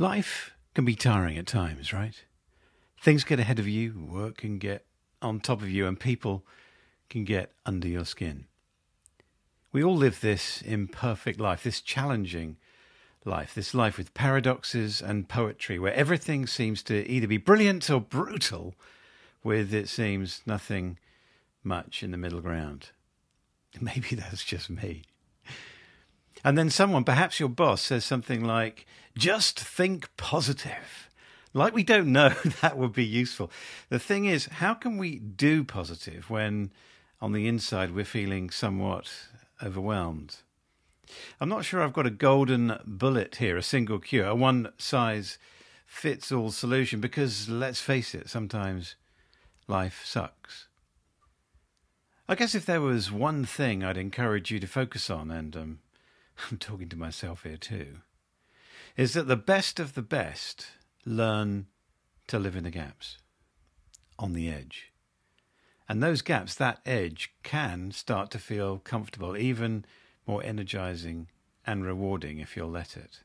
Life can be tiring at times, right? Things get ahead of you, work can get on top of you, and people can get under your skin. We all live this imperfect life, this challenging life, this life with paradoxes and poetry, where everything seems to either be brilliant or brutal, with it seems nothing much in the middle ground. Maybe that's just me. And then someone, perhaps your boss, says something like, just think positive. Like we don't know that would be useful. The thing is, how can we do positive when on the inside we're feeling somewhat overwhelmed? I'm not sure I've got a golden bullet here, a single cure, a one size fits all solution, because let's face it, sometimes life sucks. I guess if there was one thing I'd encourage you to focus on, and um, I'm talking to myself here too, is that the best of the best learn to live in the gaps, on the edge. And those gaps, that edge, can start to feel comfortable, even more energizing and rewarding if you'll let it.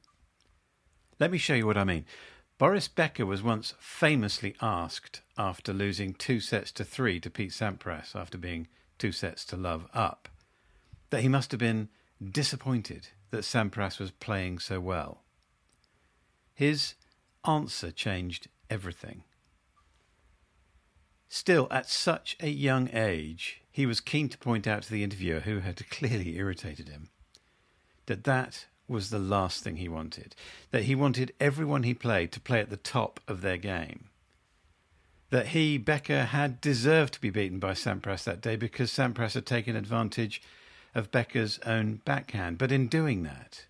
Let me show you what I mean. Boris Becker was once famously asked after losing two sets to three to Pete Sampras after being two sets to love up that he must have been disappointed that Sampras was playing so well. His answer changed everything. Still, at such a young age, he was keen to point out to the interviewer, who had clearly irritated him, that that was the last thing he wanted. That he wanted everyone he played to play at the top of their game. That he, Becker, had deserved to be beaten by Sampras that day because Sampras had taken advantage of Becker's own backhand. But in doing that,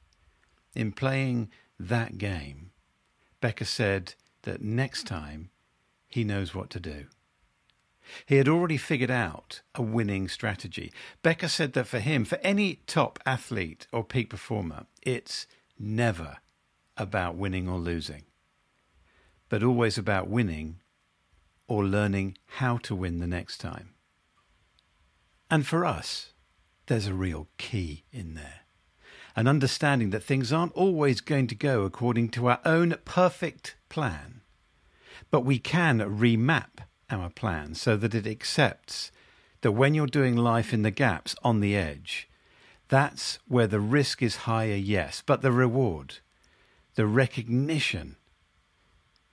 in playing that game, Becker said that next time he knows what to do. He had already figured out a winning strategy. Becker said that for him, for any top athlete or peak performer, it's never about winning or losing, but always about winning or learning how to win the next time. And for us, there's a real key in there. An understanding that things aren't always going to go according to our own perfect plan, but we can remap our plan so that it accepts that when you're doing life in the gaps on the edge, that's where the risk is higher, yes, but the reward, the recognition,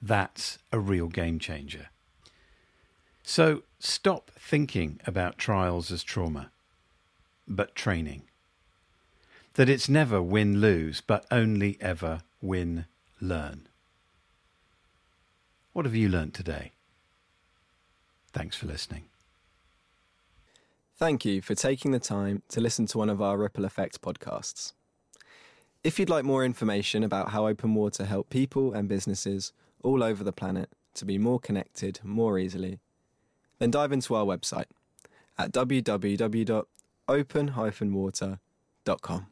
that's a real game changer. So stop thinking about trials as trauma, but training. That it's never win lose, but only ever win learn. What have you learnt today? Thanks for listening. Thank you for taking the time to listen to one of our Ripple Effect podcasts. If you'd like more information about how open water help people and businesses all over the planet to be more connected more easily, then dive into our website at www.open-water.com.